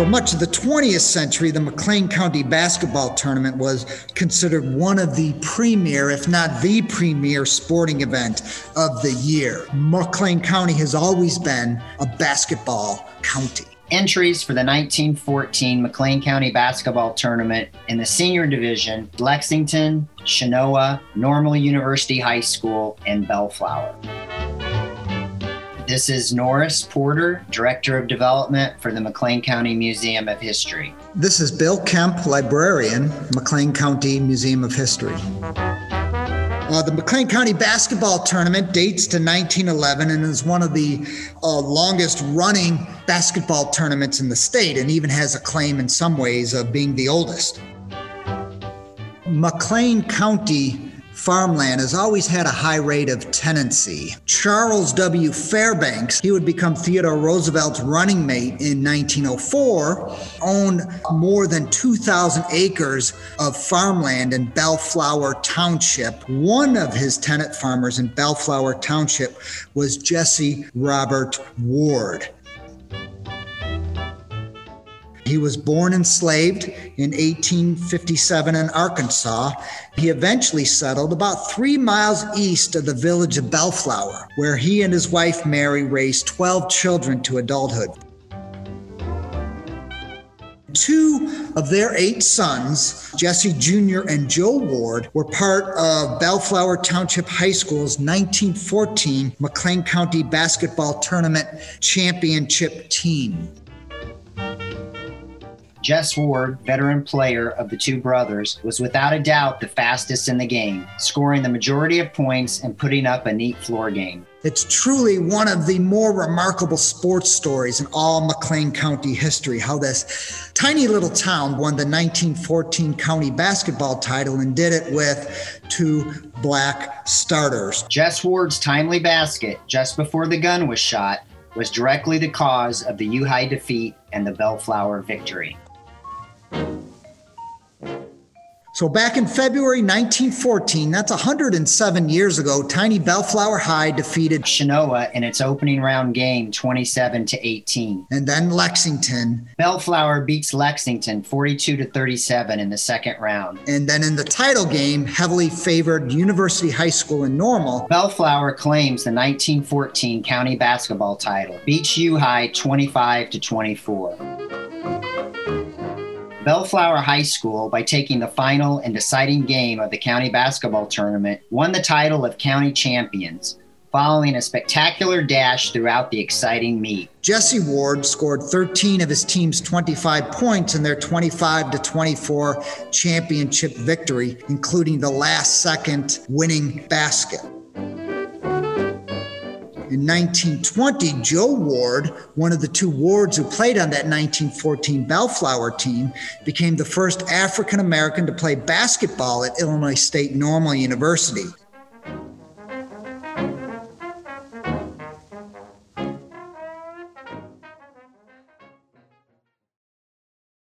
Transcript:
For much of the 20th century, the McLean County basketball tournament was considered one of the premier, if not the premier, sporting event of the year. McLean County has always been a basketball county. Entries for the 1914 McLean County basketball tournament in the senior division Lexington, Chenoa, Normal University High School, and Bellflower. This is Norris Porter, Director of Development for the McLean County Museum of History. This is Bill Kemp, Librarian, McLean County Museum of History. Uh, the McLean County basketball tournament dates to 1911 and is one of the uh, longest running basketball tournaments in the state and even has a claim in some ways of being the oldest. McLean County farmland has always had a high rate of tenancy. Charles W. Fairbanks, he would become Theodore Roosevelt's running mate in 1904, owned more than 2,000 acres of farmland in Bellflower Township. One of his tenant farmers in Bellflower Township was Jesse Robert Ward. He was born enslaved in 1857 in Arkansas. He eventually settled about three miles east of the village of Bellflower, where he and his wife Mary raised 12 children to adulthood. Two of their eight sons, Jesse Jr. and Joe Ward, were part of Bellflower Township High School's 1914 McLean County Basketball Tournament Championship team. Jess Ward, veteran player of the two brothers, was without a doubt the fastest in the game, scoring the majority of points and putting up a neat floor game. It's truly one of the more remarkable sports stories in all McLean County history. How this tiny little town won the 1914 county basketball title and did it with two black starters. Jess Ward's timely basket just before the gun was shot was directly the cause of the U High defeat and the Bellflower victory. So back in February 1914, that's 107 years ago, tiny Bellflower High defeated Chenoa in its opening round game 27 to 18. And then Lexington. Bellflower beats Lexington 42 to 37 in the second round. And then in the title game, heavily favored University High School in Normal. Bellflower claims the 1914 county basketball title, beats U High 25 to 24. Bellflower High School, by taking the final and deciding game of the county basketball tournament, won the title of county champions, following a spectacular dash throughout the exciting meet. Jesse Ward scored 13 of his team's 25 points in their 25 to 24 championship victory, including the last second winning basket. In 1920, Joe Ward, one of the two Wards who played on that 1914 Bellflower team, became the first African American to play basketball at Illinois State Normal University.